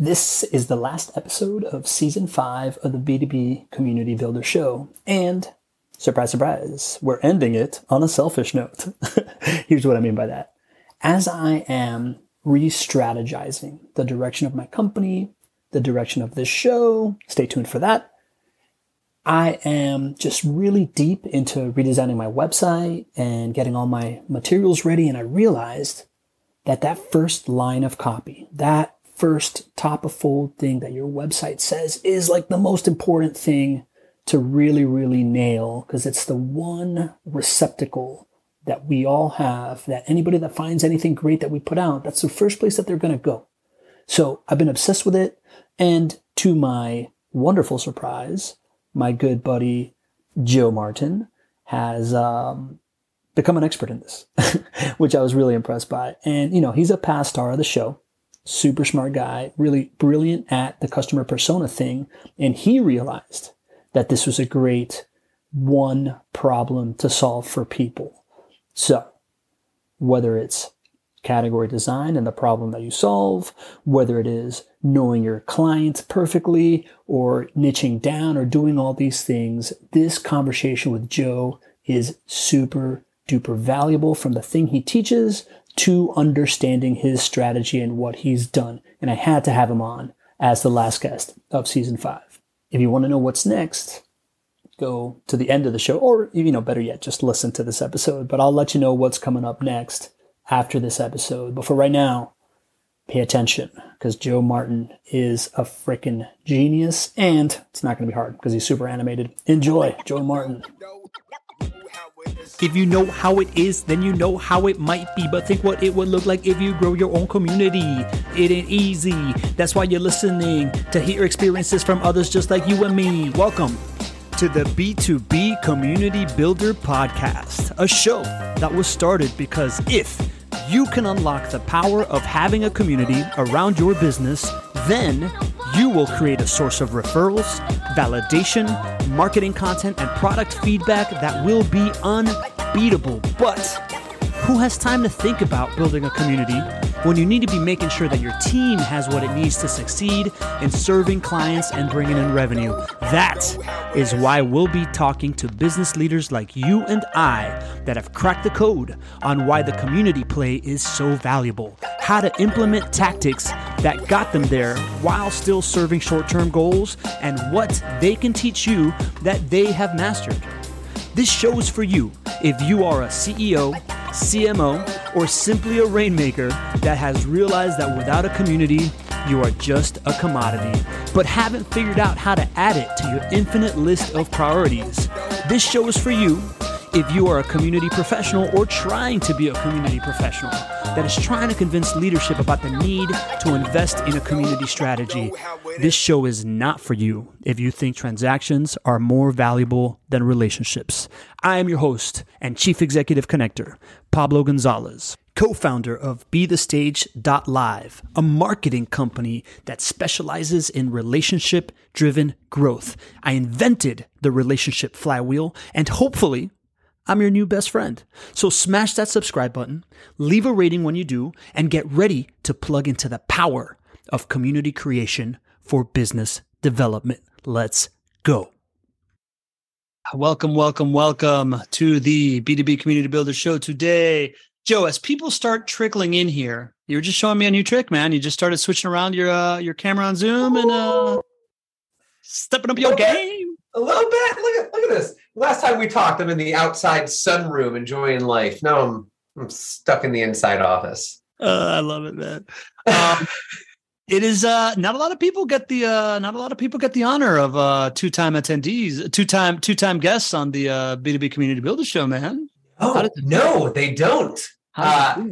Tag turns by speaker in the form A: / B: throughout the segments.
A: This is the last episode of season five of the B2B Community Builder Show. And surprise, surprise, we're ending it on a selfish note. Here's what I mean by that. As I am re strategizing the direction of my company, the direction of this show, stay tuned for that. I am just really deep into redesigning my website and getting all my materials ready. And I realized that that first line of copy, that first top of fold thing that your website says is like the most important thing to really, really nail because it's the one receptacle that we all have that anybody that finds anything great that we put out, that's the first place that they're going to go. So I've been obsessed with it. And to my wonderful surprise, my good buddy Joe Martin has um, become an expert in this, which I was really impressed by. And, you know, he's a past star of the show, super smart guy, really brilliant at the customer persona thing. And he realized that this was a great one problem to solve for people. So, whether it's category design and the problem that you solve, whether it is knowing your clients perfectly or niching down or doing all these things, this conversation with Joe is super duper valuable from the thing he teaches to understanding his strategy and what he's done. And I had to have him on as the last guest of season five. If you want to know what's next, go to the end of the show, or, you know, better yet, just listen to this episode. But I'll let you know what's coming up next after this episode. But for right now, pay attention because Joe Martin is a freaking genius and it's not going to be hard because he's super animated. Enjoy, Joe Martin.
B: If you know how it is, then you know how it might be. But think what it would look like if you grow your own community. It ain't easy. That's why you're listening to hear experiences from others just like you and me. Welcome to the B2B Community Builder Podcast, a show that was started because if you can unlock the power of having a community around your business, then you will create a source of referrals, validation, marketing content, and product feedback that will be unbeatable. But who has time to think about building a community when you need to be making sure that your team has what it needs to succeed in serving clients and bringing in revenue? That is why we'll be talking to business leaders like you and I that have cracked the code on why the community play is so valuable, how to implement tactics that got them there while still serving short term goals, and what they can teach you that they have mastered. This show is for you if you are a CEO, CMO, or simply a rainmaker that has realized that without a community, you are just a commodity, but haven't figured out how to add it to your infinite list of priorities. This show is for you if you are a community professional or trying to be a community professional that is trying to convince leadership about the need to invest in a community strategy, this show is not for you if you think transactions are more valuable than relationships. I am your host and chief executive connector, Pablo Gonzalez co founder of BeTheStage.live, a marketing company that specializes in relationship driven growth. I invented the relationship flywheel, and hopefully, I'm your new best friend. So smash that subscribe button, leave a rating when you do, and get ready to plug into the power of community creation for business development. Let's go. Welcome, welcome, welcome to the B2B Community Builder Show today. Joe, as people start trickling in here, you were just showing me a new trick, man. You just started switching around your uh, your camera on Zoom and uh, stepping up your game.
C: A little bit. Look at look at this. Last time we talked, I'm in the outside sunroom enjoying life. Now I'm I'm stuck in the inside office.
B: Uh, I love it, man. Um, it is uh, not a lot of people get the uh, not a lot of people get the honor of uh, two time attendees, two time two time guests on the uh, B2B Community Builder Show, man.
C: Oh no, they don't. Uh,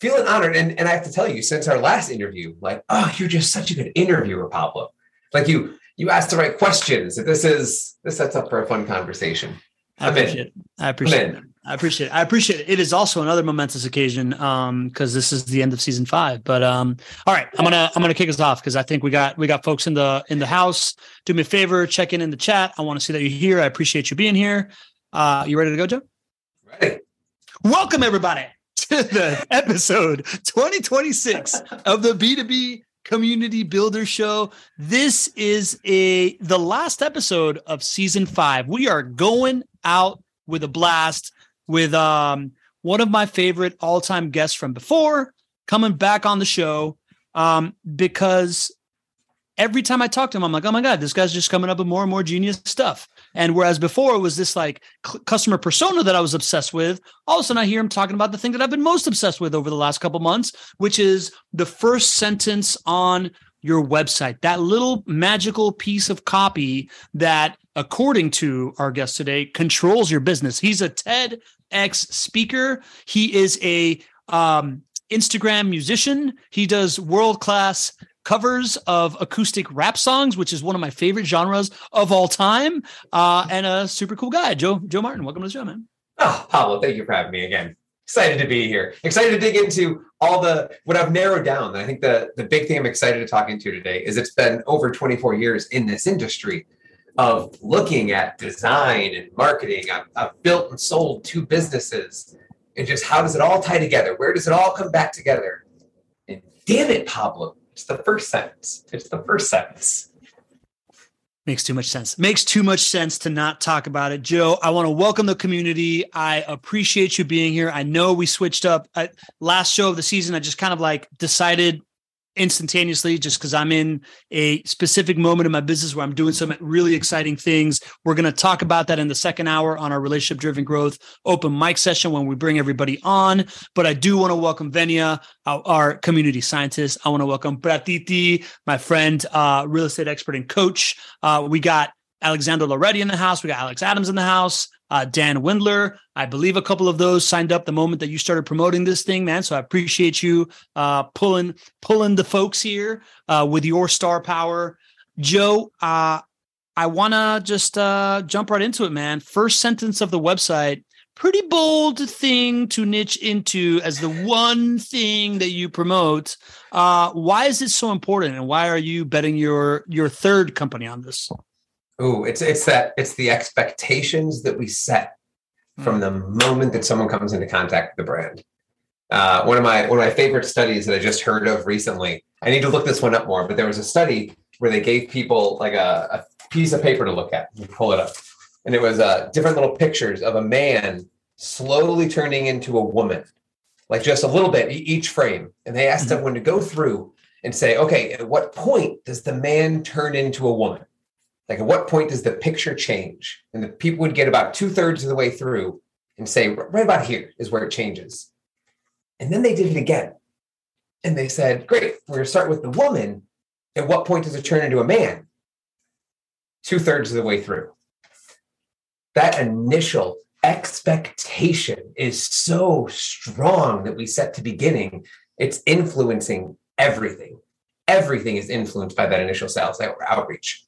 C: feeling honored, and and I have to tell you, since our last interview, like, oh, you're just such a good interviewer, Pablo. Like you you ask the right questions. This is this sets up for a fun conversation.
B: I appreciate it. I appreciate it. I appreciate it. I appreciate it. It is also another momentous occasion um because this is the end of season 5. But um all right, I'm going to I'm to kick us off cuz I think we got we got folks in the in the house. Do me a favor, check in in the chat. I want to see that you're here. I appreciate you being here. Uh you ready to go, Joe?
C: Ready.
B: Welcome everybody to the episode 2026 of the B2B Community Builder Show. This is a the last episode of season five. We are going out with a blast with um one of my favorite all-time guests from before coming back on the show um because every time I talk to him, I'm like, oh my God, this guy's just coming up with more and more genius stuff. And whereas before it was this like customer persona that I was obsessed with, all of a sudden I hear him talking about the thing that I've been most obsessed with over the last couple months, which is the first sentence on your website, that little magical piece of copy that, according to our guest today, controls your business. He's a TEDx speaker. He is a um, Instagram musician. He does world class covers of acoustic rap songs, which is one of my favorite genres of all time, uh, and a super cool guy, Joe Joe Martin. Welcome to the show, man.
C: Oh, Pablo, thank you for having me again. Excited to be here. Excited to dig into all the what I've narrowed down. I think the the big thing I'm excited to talk into today is it's been over 24 years in this industry of looking at design and marketing. I've, I've built and sold two businesses, and just how does it all tie together? Where does it all come back together? And damn it, Pablo, it's the first sentence. It's the first sentence.
B: Makes too much sense. Makes too much sense to not talk about it. Joe, I want to welcome the community. I appreciate you being here. I know we switched up at last show of the season. I just kind of like decided instantaneously just because I'm in a specific moment in my business where I'm doing some really exciting things. We're going to talk about that in the second hour on our relationship driven growth open mic session when we bring everybody on. But I do want to welcome Venia, our, community scientist. I want to welcome Pratiti, my friend, uh, real estate expert and coach. Uh, we got Alexander Loretti in the house. We got Alex Adams in the house uh, Dan Windler. I believe a couple of those signed up the moment that you started promoting this thing, man. So I appreciate you uh, pulling pulling the folks here uh, with your star power, Joe. Uh, I want to just uh, jump right into it, man. First sentence of the website. Pretty bold thing to niche into as the one thing that you promote. Uh, why is it so important, and why are you betting your your third company on this?
C: Ooh, it's it's that it's the expectations that we set from hmm. the moment that someone comes into contact with the brand. Uh, one of my one of my favorite studies that I just heard of recently. I need to look this one up more, but there was a study where they gave people like a, a piece of paper to look at. You pull it up, and it was uh, different little pictures of a man slowly turning into a woman, like just a little bit each frame. And they asked mm-hmm. everyone to go through and say, okay, at what point does the man turn into a woman? Like, at what point does the picture change? And the people would get about two thirds of the way through and say, right about here is where it changes. And then they did it again. And they said, great, we're going to start with the woman. At what point does it turn into a man? Two thirds of the way through. That initial expectation is so strong that we set to beginning, it's influencing everything. Everything is influenced by that initial sales outreach.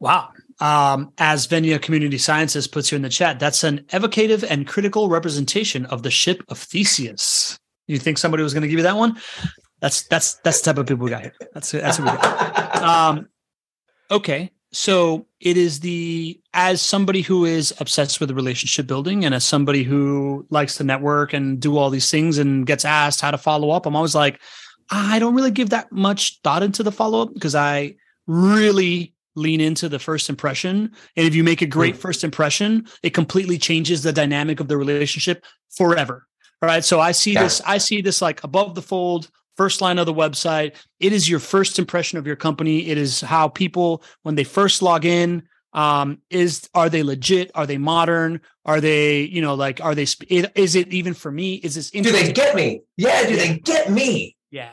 B: Wow. Um, as Venia Community Sciences puts here in the chat, that's an evocative and critical representation of the ship of Theseus. You think somebody was going to give you that one? That's that's that's the type of people we got here. That's that's what we got. Um, okay, so it is the as somebody who is obsessed with relationship building and as somebody who likes to network and do all these things and gets asked how to follow up, I'm always like, I don't really give that much thought into the follow up because I really lean into the first impression. And if you make a great mm. first impression, it completely changes the dynamic of the relationship forever. All right. So I see yeah. this, I see this like above the fold, first line of the website. It is your first impression of your company. It is how people, when they first log in, um, is are they legit? Are they modern? Are they, you know, like, are they, is it even for me? Is this,
C: do they get me? Yeah. Do they get me?
B: Yeah.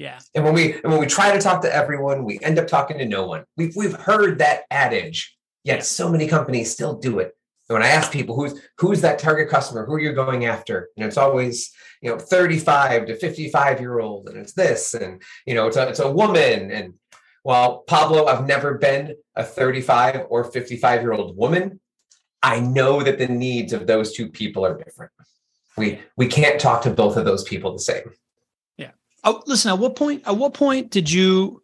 B: Yeah.
C: And when we and when we try to talk to everyone, we end up talking to no one. We've we've heard that adage, yet so many companies still do it. And when I ask people who's who's that target customer, who are you going after, and it's always you know 35 to 55 year old, and it's this, and you know it's a it's a woman. And well, Pablo, I've never been a 35 or 55 year old woman. I know that the needs of those two people are different. We we can't talk to both of those people the same.
B: Oh, listen. At what point? At what point did you?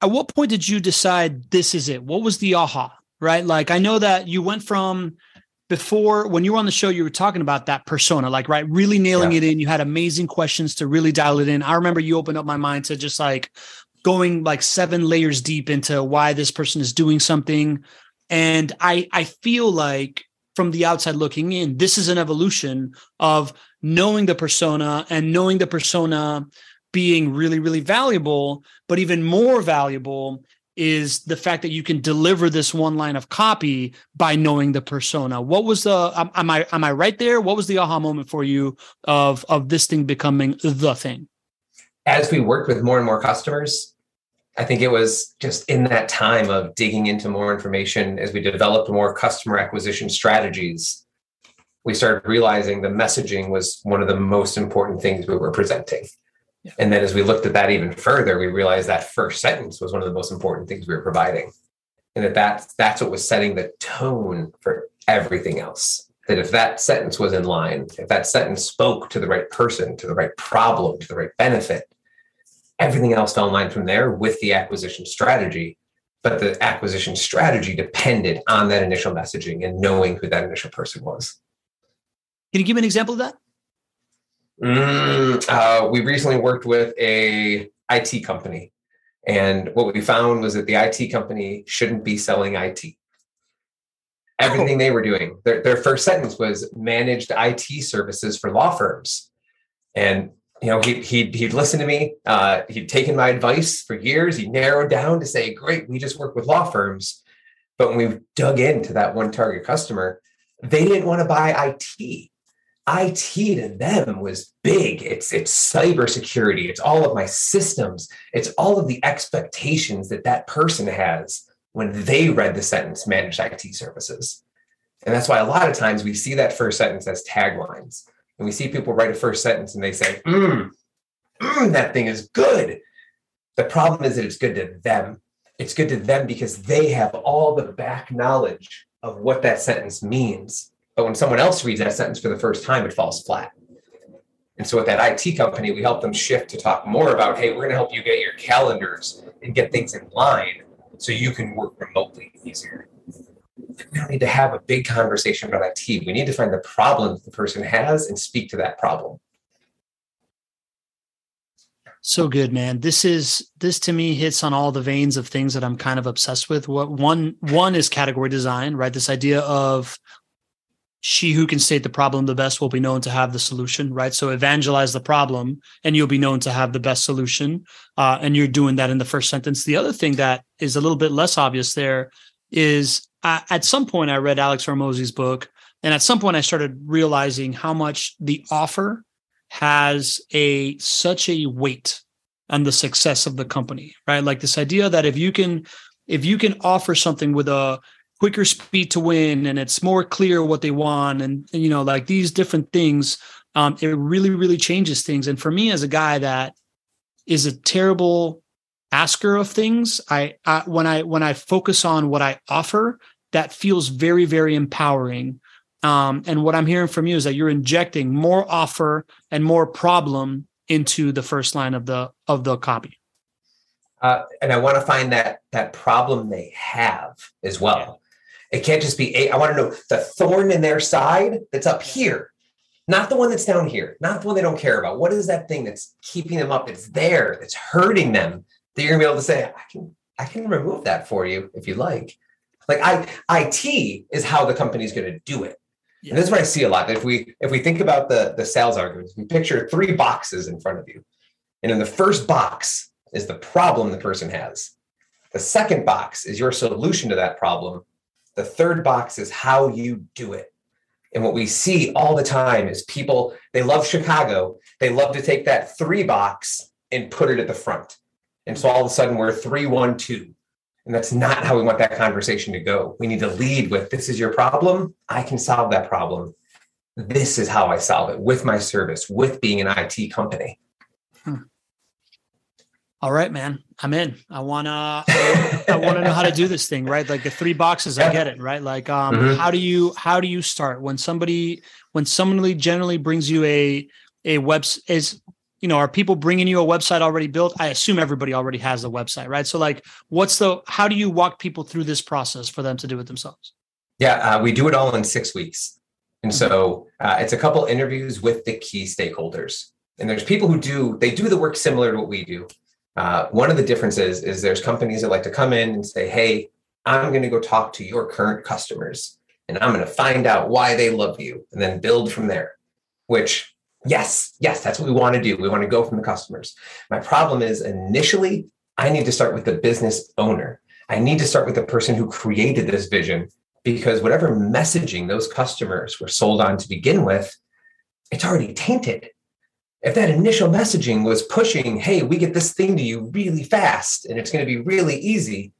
B: At what point did you decide this is it? What was the aha? Right. Like I know that you went from before when you were on the show, you were talking about that persona, like right, really nailing yeah. it in. You had amazing questions to really dial it in. I remember you opened up my mind to just like going like seven layers deep into why this person is doing something. And I I feel like from the outside looking in, this is an evolution of knowing the persona and knowing the persona being really, really valuable, but even more valuable is the fact that you can deliver this one line of copy by knowing the persona. What was the am I am I right there? What was the aha moment for you of of this thing becoming the thing?
C: As we worked with more and more customers, I think it was just in that time of digging into more information as we developed more customer acquisition strategies, we started realizing the messaging was one of the most important things we were presenting. Yeah. And then as we looked at that even further, we realized that first sentence was one of the most important things we were providing. And that that's, that's what was setting the tone for everything else. That if that sentence was in line, if that sentence spoke to the right person, to the right problem, to the right benefit, everything else fell in line from there with the acquisition strategy. But the acquisition strategy depended on that initial messaging and knowing who that initial person was.
B: Can you give me an example of that?
C: Mm, uh, we recently worked with a IT company, and what we found was that the IT company shouldn't be selling IT. Everything they were doing, their, their first sentence was managed IT services for law firms, and you know he he'd, he'd listened to me. Uh, he'd taken my advice for years. He narrowed down to say, "Great, we just work with law firms." But when we dug into that one target customer, they didn't want to buy IT IT to them was big. It's it's cybersecurity. It's all of my systems. It's all of the expectations that that person has when they read the sentence managed IT services. And that's why a lot of times we see that first sentence as taglines. And we see people write a first sentence and they say, mm, mm, that thing is good. The problem is that it's good to them. It's good to them because they have all the back knowledge of what that sentence means but when someone else reads that sentence for the first time, it falls flat. And so, with that IT company, we help them shift to talk more about hey, we're going to help you get your calendars and get things in line so you can work remotely easier. We don't need to have a big conversation about IT. We need to find the problem the person has and speak to that problem.
B: So good, man. This is this to me hits on all the veins of things that I'm kind of obsessed with. What one one is category design, right? This idea of she who can state the problem the best will be known to have the solution, right? So evangelize the problem and you'll be known to have the best solution. Uh, and you're doing that in the first sentence. The other thing that is a little bit less obvious there is uh, at some point I read Alex Hormozi's book. And at some point I started realizing how much the offer has a such a weight on the success of the company, right? Like this idea that if you can, if you can offer something with a quicker speed to win and it's more clear what they want and, you know like these different things um, it really really changes things. And for me as a guy that is a terrible asker of things I, I when i when i focus on what i offer that feels very very empowering. Um, and what i'm hearing from you is that you're injecting more offer and more problem into the first line of the of the copy.
C: Uh, and I want to find that that problem they have as well. It can't just be a. I want to know the thorn in their side that's up here, not the one that's down here, not the one they don't care about. What is that thing that's keeping them up? It's there. It's hurting them. That you're gonna be able to say, I can, I can remove that for you if you like. Like I, IT is how the company's to do it. Yeah. And this is what I see a lot. If we if we think about the the sales arguments, we picture three boxes in front of you, and in the first box is the problem the person has. The second box is your solution to that problem, the third box is how you do it. And what we see all the time is people, they love Chicago. They love to take that three box and put it at the front. And so all of a sudden we're three, one, two. And that's not how we want that conversation to go. We need to lead with this is your problem. I can solve that problem. This is how I solve it with my service, with being an IT company. Hmm
B: all right, man, I'm in. I wanna, I want to know how to do this thing, right? Like the three boxes, I get it, right? Like, um, mm-hmm. how do you, how do you start when somebody, when somebody generally brings you a, a web is, you know, are people bringing you a website already built? I assume everybody already has a website, right? So, like, what's the, how do you walk people through this process for them to do it themselves?
C: Yeah, uh, we do it all in six weeks. And so uh, it's a couple interviews with the key stakeholders. And there's people who do, they do the work similar to what we do. Uh, one of the differences is there's companies that like to come in and say, hey, I'm going to go talk to your current customers and I'm going to find out why they love you and then build from there, which, yes, yes, that's what we want to do. We want to go from the customers. My problem is initially, I need to start with the business owner. I need to start with the person who created this vision because whatever messaging those customers were sold on to begin with, it's already tainted. If that initial messaging was pushing, hey, we get this thing to you really fast and it's going to be really easy,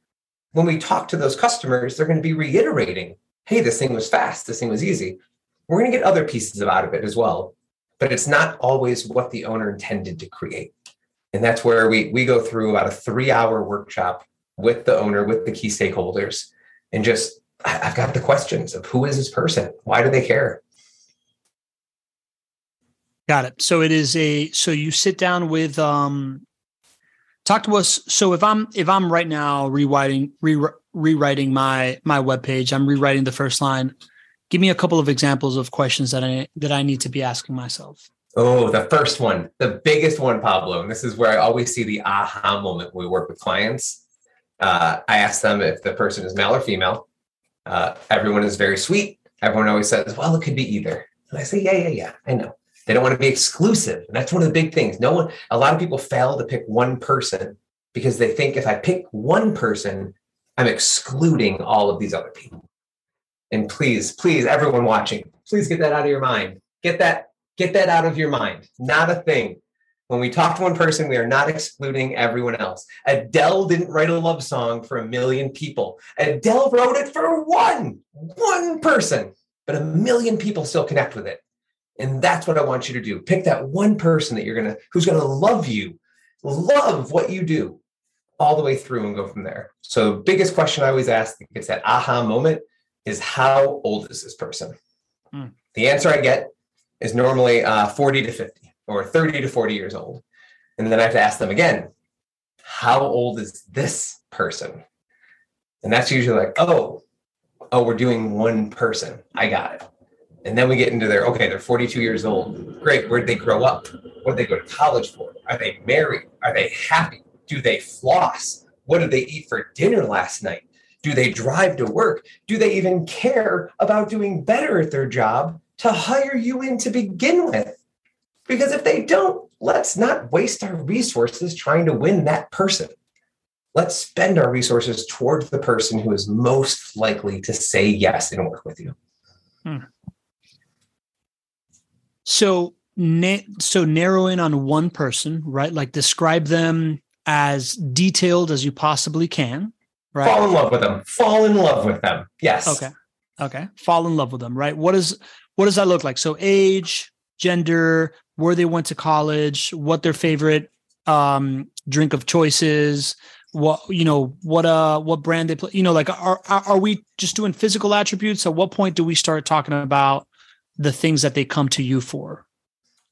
C: when we talk to those customers, they're going to be reiterating, hey, this thing was fast, this thing was easy. We're going to get other pieces out of it as well, but it's not always what the owner intended to create. And that's where we, we go through about a three hour workshop with the owner, with the key stakeholders, and just I've got the questions of who is this person? Why do they care?
B: Got it. So it is a so you sit down with um talk to us so if I'm if I'm right now rewriting re, rewriting my my web page, I'm rewriting the first line. Give me a couple of examples of questions that I that I need to be asking myself.
C: Oh, the first one, the biggest one, Pablo. And this is where I always see the aha moment when we work with clients. Uh, I ask them if the person is male or female uh, everyone is very sweet. Everyone always says, well, it could be either. And I say, yeah, yeah, yeah, I know. They don't want to be exclusive. And that's one of the big things. No one, a lot of people fail to pick one person because they think if I pick one person, I'm excluding all of these other people. And please, please, everyone watching, please get that out of your mind. Get that, get that out of your mind. Not a thing. When we talk to one person, we are not excluding everyone else. Adele didn't write a love song for a million people. Adele wrote it for one, one person, but a million people still connect with it. And that's what I want you to do. Pick that one person that you're going to, who's going to love you, love what you do all the way through and go from there. So, biggest question I always ask gets that aha moment is how old is this person? Hmm. The answer I get is normally uh, 40 to 50 or 30 to 40 years old. And then I have to ask them again, how old is this person? And that's usually like, oh, oh, we're doing one person. I got it. And then we get into their, okay, they're 42 years old. Great. Where'd they grow up? What did they go to college for? Are they married? Are they happy? Do they floss? What did they eat for dinner last night? Do they drive to work? Do they even care about doing better at their job to hire you in to begin with? Because if they don't, let's not waste our resources trying to win that person. Let's spend our resources towards the person who is most likely to say yes and work with you. Hmm.
B: So, na- so narrow in on one person, right? Like describe them as detailed as you possibly can, right?
C: Fall in love with them. Fall in love with them. Yes.
B: Okay. Okay. Fall in love with them, right? What is what does that look like? So age, gender, where they went to college, what their favorite um, drink of choices, what you know, what uh, what brand they play. You know, like are are we just doing physical attributes? At what point do we start talking about the things that they come to you for?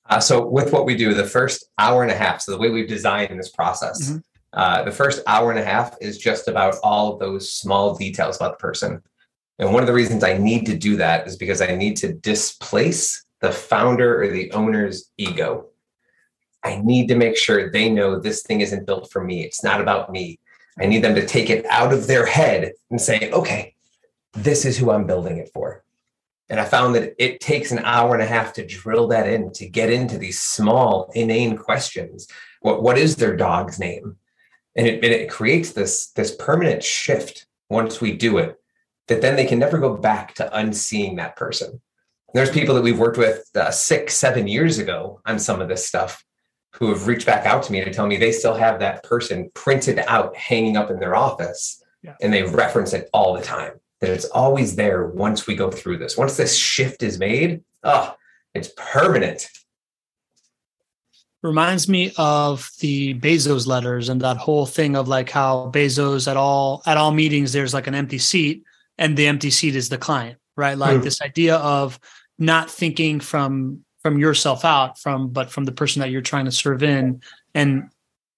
C: Uh, so with what we do, the first hour and a half. So the way we've designed this process, mm-hmm. uh, the first hour and a half is just about all those small details about the person. And one of the reasons I need to do that is because I need to displace the founder or the owner's ego. I need to make sure they know this thing isn't built for me. It's not about me. I need them to take it out of their head and say, okay, this is who I'm building it for. And I found that it takes an hour and a half to drill that in, to get into these small, inane questions. What, what is their dog's name? And it, and it creates this, this permanent shift once we do it, that then they can never go back to unseeing that person. There's people that we've worked with uh, six, seven years ago on some of this stuff who have reached back out to me to tell me they still have that person printed out, hanging up in their office, yeah. and they reference it all the time. That it's always there once we go through this. Once this shift is made, oh, it's permanent.
B: Reminds me of the Bezos letters and that whole thing of like how Bezos at all at all meetings there's like an empty seat and the empty seat is the client, right? Like mm. this idea of not thinking from from yourself out from but from the person that you're trying to serve in and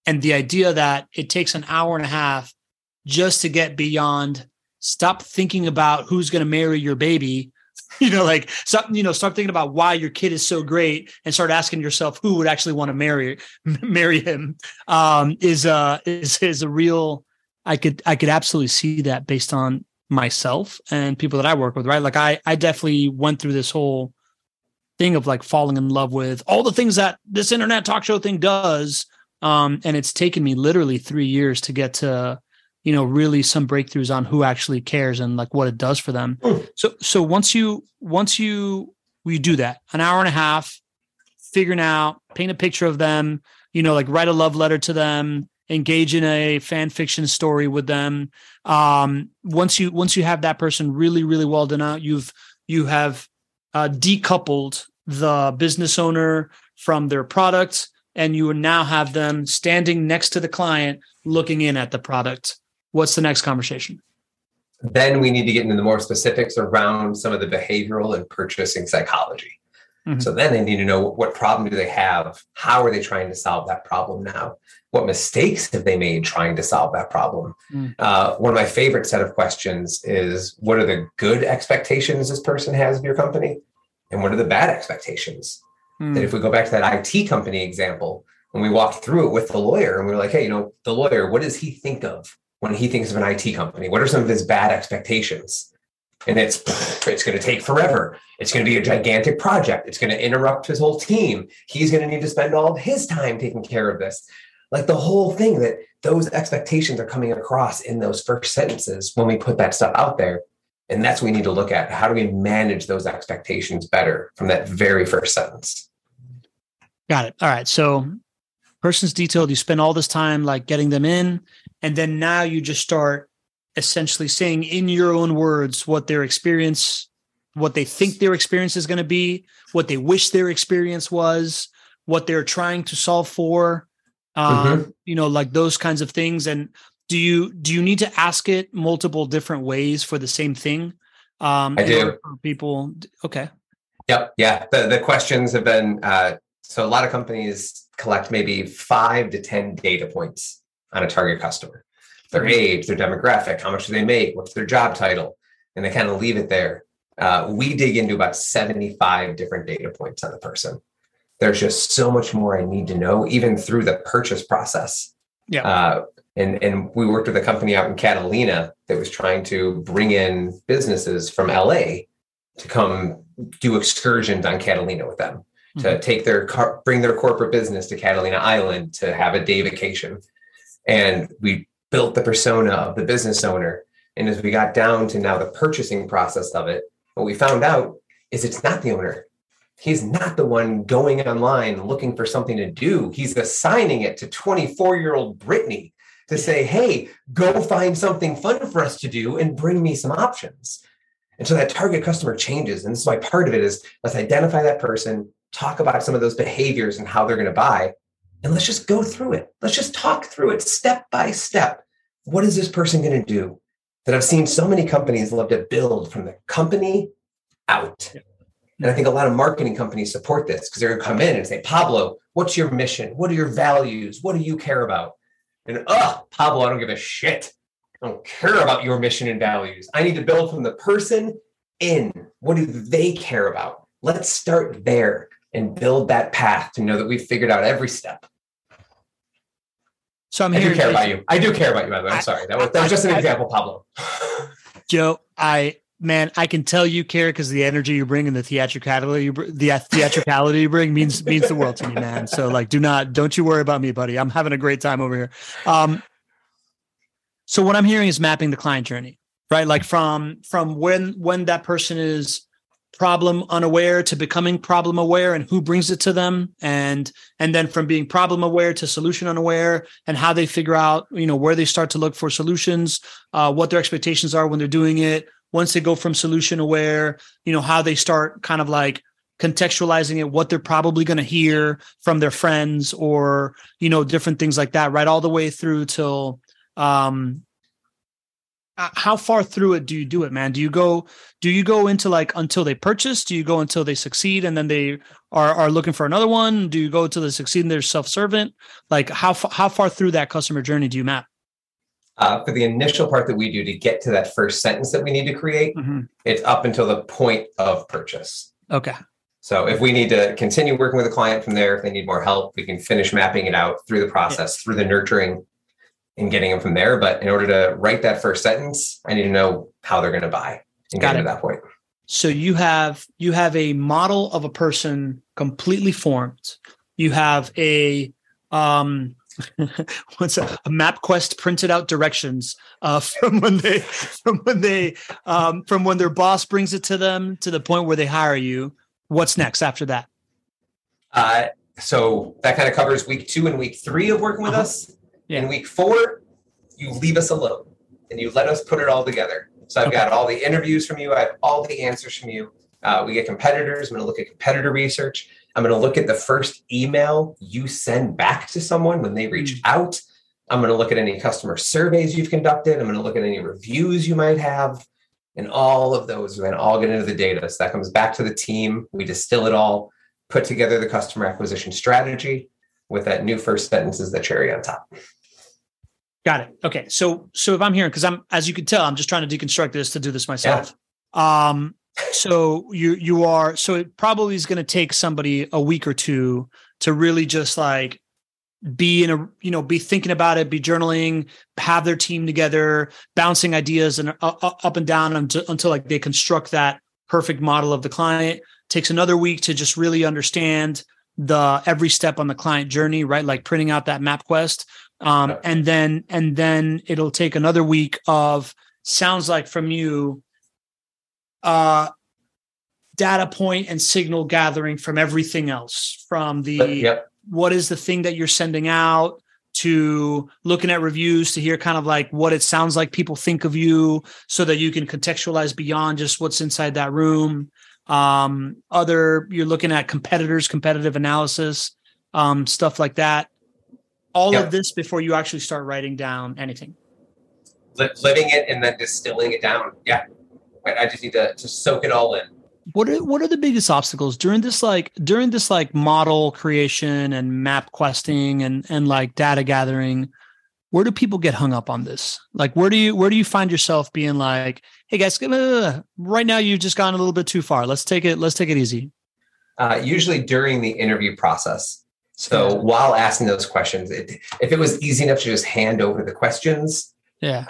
B: and the idea that it takes an hour and a half just to get beyond stop thinking about who's going to marry your baby. You know like stop you know start thinking about why your kid is so great and start asking yourself who would actually want to marry marry him. Um is uh is is a real i could i could absolutely see that based on myself and people that i work with right? Like i i definitely went through this whole thing of like falling in love with all the things that this internet talk show thing does. Um and it's taken me literally 3 years to get to you know really some breakthroughs on who actually cares and like what it does for them mm. so so once you once you we do that an hour and a half figuring out paint a picture of them you know like write a love letter to them engage in a fan fiction story with them um once you once you have that person really really well done out you've you have uh, decoupled the business owner from their product and you now have them standing next to the client looking in at the product what's the next conversation?
C: Then we need to get into the more specifics around some of the behavioral and purchasing psychology. Mm-hmm. So then they need to know what problem do they have? How are they trying to solve that problem now? What mistakes have they made trying to solve that problem? Mm. Uh, one of my favorite set of questions is what are the good expectations this person has of your company? And what are the bad expectations? Mm. That if we go back to that IT company example, when we walked through it with the lawyer and we were like, hey, you know, the lawyer, what does he think of when he thinks of an IT company? What are some of his bad expectations? And it's it's going to take forever. It's going to be a gigantic project. It's going to interrupt his whole team. He's going to need to spend all of his time taking care of this. Like the whole thing that those expectations are coming across in those first sentences when we put that stuff out there. And that's what we need to look at. How do we manage those expectations better from that very first sentence?
B: Got it. All right. So person's detailed you spend all this time like getting them in and then now you just start essentially saying in your own words what their experience what they think their experience is going to be what they wish their experience was what they're trying to solve for um, mm-hmm. you know like those kinds of things. And do you do you need to ask it multiple different ways for the same thing
C: um i do.
B: people okay.
C: Yep yeah. The, the questions have been uh so a lot of companies collect maybe five to 10 data points on a target customer their age, their demographic, how much do they make, what's their job title, and they kind of leave it there. Uh, we dig into about 75 different data points on the person. There's just so much more I need to know, even through the purchase process.
B: Yeah. Uh,
C: and, and we worked with a company out in Catalina that was trying to bring in businesses from LA to come do excursions on Catalina with them to mm-hmm. take their car, bring their corporate business to Catalina Island to have a day vacation. And we built the persona of the business owner. And as we got down to now the purchasing process of it, what we found out is it's not the owner. He's not the one going online looking for something to do. He's assigning it to 24 year old Brittany to say, hey, go find something fun for us to do and bring me some options. And so that target customer changes. And this is why part of it is let's identify that person, talk about some of those behaviors and how they're going to buy. And let's just go through it. Let's just talk through it step by step. What is this person going to do? That I've seen so many companies love to build from the company out. And I think a lot of marketing companies support this because they're going to come in and say, Pablo, what's your mission? What are your values? What do you care about? And, oh, Pablo, I don't give a shit. I don't care about your mission and values. I need to build from the person in. What do they care about? Let's start there and build that path to know that we've figured out every step.
B: So I'm
C: I
B: here.
C: do care about you. I do care about you, by the way. I'm I, sorry. That was, that was just an example, Pablo.
B: Joe, I man, I can tell you care because the energy you bring and the theatricality you br- the theatricality you bring means means the world to me, man. So like, do not don't you worry about me, buddy. I'm having a great time over here. Um, so what I'm hearing is mapping the client journey, right? Like from from when when that person is problem unaware to becoming problem aware and who brings it to them. And and then from being problem aware to solution unaware and how they figure out you know where they start to look for solutions uh, what their expectations are when they're doing it. Once they go from solution aware you know how they start kind of like contextualizing it what they're probably going to hear from their friends or you know different things like that right all the way through till um how far through it do you do it man do you go do you go into like until they purchase do you go until they succeed and then they are are looking for another one do you go to the succeed and they're self-servant like how how far through that customer journey do you map
C: Uh, for the initial part that we do to get to that first sentence that we need to create,
B: Mm-hmm.
C: it's up until the point of purchase.
B: Okay.
C: So if we need to continue working with a client from there, if they need more help, we can finish mapping it out through the process, through the nurturing and getting them from there. But in order to write that first sentence, I need to know how they're going to buy and
B: Got
C: get to that point.
B: So you have you have a model of a person completely formed. You have a um what's a, a MapQuest printed out directions uh from when they from when they um from when their boss brings it to them to the point where they hire you. What's next after that?
C: Uh, so that kind of covers week two and week three of working with
B: Uh-huh.
C: us.
B: Yeah.
C: In week four, you leave us alone and you let us put it all together. So I've
B: Okay.
C: got all the interviews from you. I have all the answers from you. Uh, we get competitors. I'm going to look at competitor research. I'm going to look at the first email you send back to someone when they reach out. I'm going to look at any customer surveys you've conducted. I'm going to look at any reviews you might have. And all of those then all get into the data. So that comes back to the team. We distill it all, put together the customer acquisition strategy with that new first sentence as the cherry on top.
B: Got it. Okay. So so if I'm hearing because I'm as you can tell, I'm just trying to deconstruct this to do this myself. Yeah. Um so you you are so it probably is going to take somebody a week or two to really just like be in a you know be thinking about it be journaling have their team together bouncing ideas and uh, uh, up and down until, until like they construct that perfect model of the client takes another week to just really understand the every step on the client journey right like printing out that MapQuest um,
C: Yep.
B: and then and then it'll take another week of sounds like from you uh data point and signal gathering from everything else from the
C: yep.
B: what is the thing that you're sending out to looking at reviews to hear kind of like what it sounds like people think of you so that you can contextualize beyond just what's inside that room um other you're looking at competitors competitive analysis um stuff like that all
C: Yep.
B: of this before you actually start writing down anything
C: living it and then distilling it down. Yeah. I just need to, to soak it all in.
B: what are what are the biggest obstacles during this like during this like model creation and map questing and and like data gathering where do people get hung up on this like where do you where do you find yourself being like hey guys right now you've just gone a little bit too far let's take it let's take it easy
C: Uh, usually during the interview process. So
B: Yeah.
C: while asking those questions, it, if it was easy enough to just hand over the questions,
B: yeah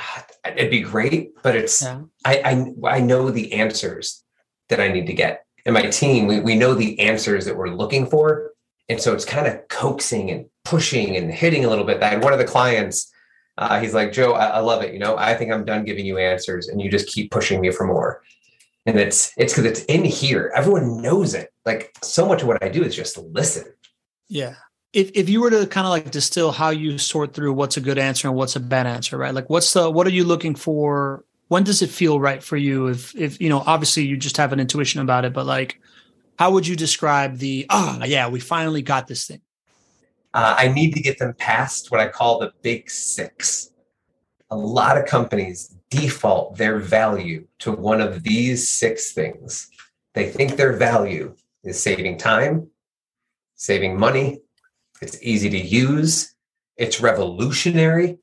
C: it'd be great. But it's
B: yeah
C: I, I I know the answers that I need to get. And my team, we, we know the answers that we're looking for. And so it's kind of coaxing and pushing and hitting a little bit. That one of the clients, uh, he's like, Joe, I, I love it. You know, I think I'm done giving you answers and you just keep pushing me for more. And it's it's because it's in here. Everyone knows it. Like so much of what I do is just listen.
B: Yeah. If if you were to kind of like distill how you sort through what's a good answer and what's a bad answer, right? Like what's the what are you looking for? When does it feel right for you? If if you know, obviously you just have an intuition about it, but like how would you describe the ah yeah, we finally got this thing?
C: Uh, I need to get them past what I call the big six. A lot of companies default their value to one of these six things. They think their value is saving time, saving money, it's easy to use, it's revolutionary,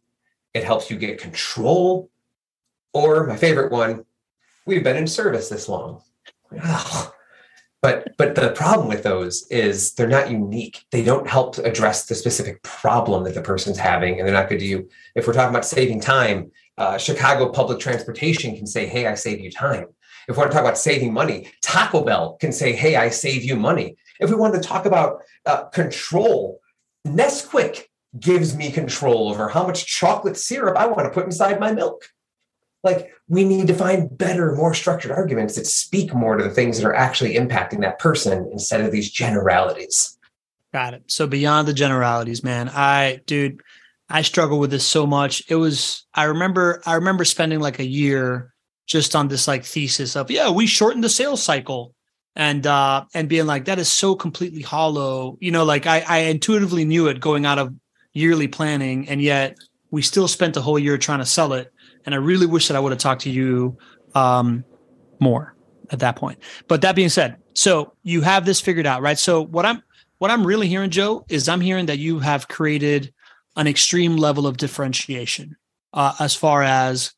C: it helps you get control, or my favorite one, we've been in service this long. But but the problem with those is they're not unique. They don't help address the specific problem that the person's having, and they're not good to you. If we're talking about saving time, uh, Chicago public transportation can say, "Hey, I save you time." If we want to talk about saving money, Taco Bell can say, "Hey, I save you money." If we want to talk about uh, control, Nesquik gives me control over how much chocolate syrup I want to put inside my milk. Like we need to find better, more structured arguments that speak more to the things that are actually impacting that person instead of these generalities.
B: Got it. So beyond the generalities, man, I dude, I struggle with this so much. It was I remember I remember spending like a year just on this like thesis of yeah, we shortened the sales cycle and uh and being like that is so completely hollow. You know, like I I intuitively knew it going out of yearly planning and yet we still spent the whole year trying to sell it and I really wish that I would have talked to you um more at that point. But that being said, so you have this figured out, right? So what I'm what I'm really hearing, Joe, is I'm hearing that you have created an extreme level of differentiation. uh, as far as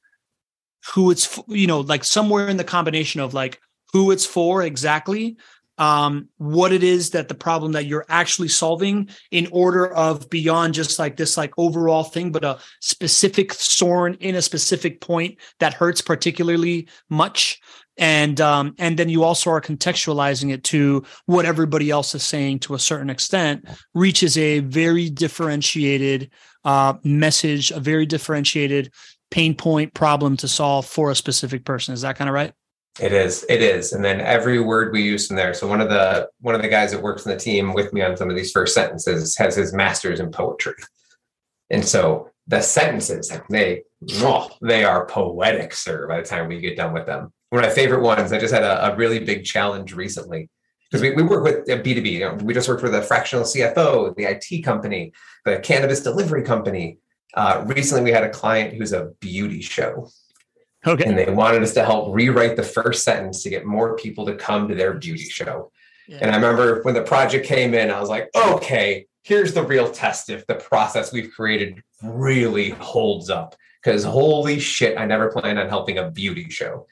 B: who it's you know like somewhere in the combination of like who it's for exactly um, what it is that the problem that you're actually solving in order of beyond just like this like overall thing but a specific thorn in a specific point that hurts particularly much. And um, and then you also are contextualizing it to what everybody else is saying to a certain extent reaches a very differentiated uh, message a very differentiated pain point problem to solve for a specific person. Is that kind of right
C: it is. It is. And then every word we use in there. So one of the one of the guys that works in the team with me on some of these first sentences has his master's in poetry. And so the sentences, they oh, they are poetic, sir, by the time we get done with them. One of my favorite ones, I just had a, a really big challenge recently. Because we, we work with B2B. You know, we just worked with a fractional CFO, the IT company, the cannabis delivery company. Uh, recently, we had a client who's a beauty show
B: Okay.
C: And they wanted us to help rewrite the first sentence to get more people to come to their beauty show. Yeah. And I remember when the project came in, I was like, okay, here's the real test if the process we've created really holds up. Because holy shit, I never planned on helping a beauty show.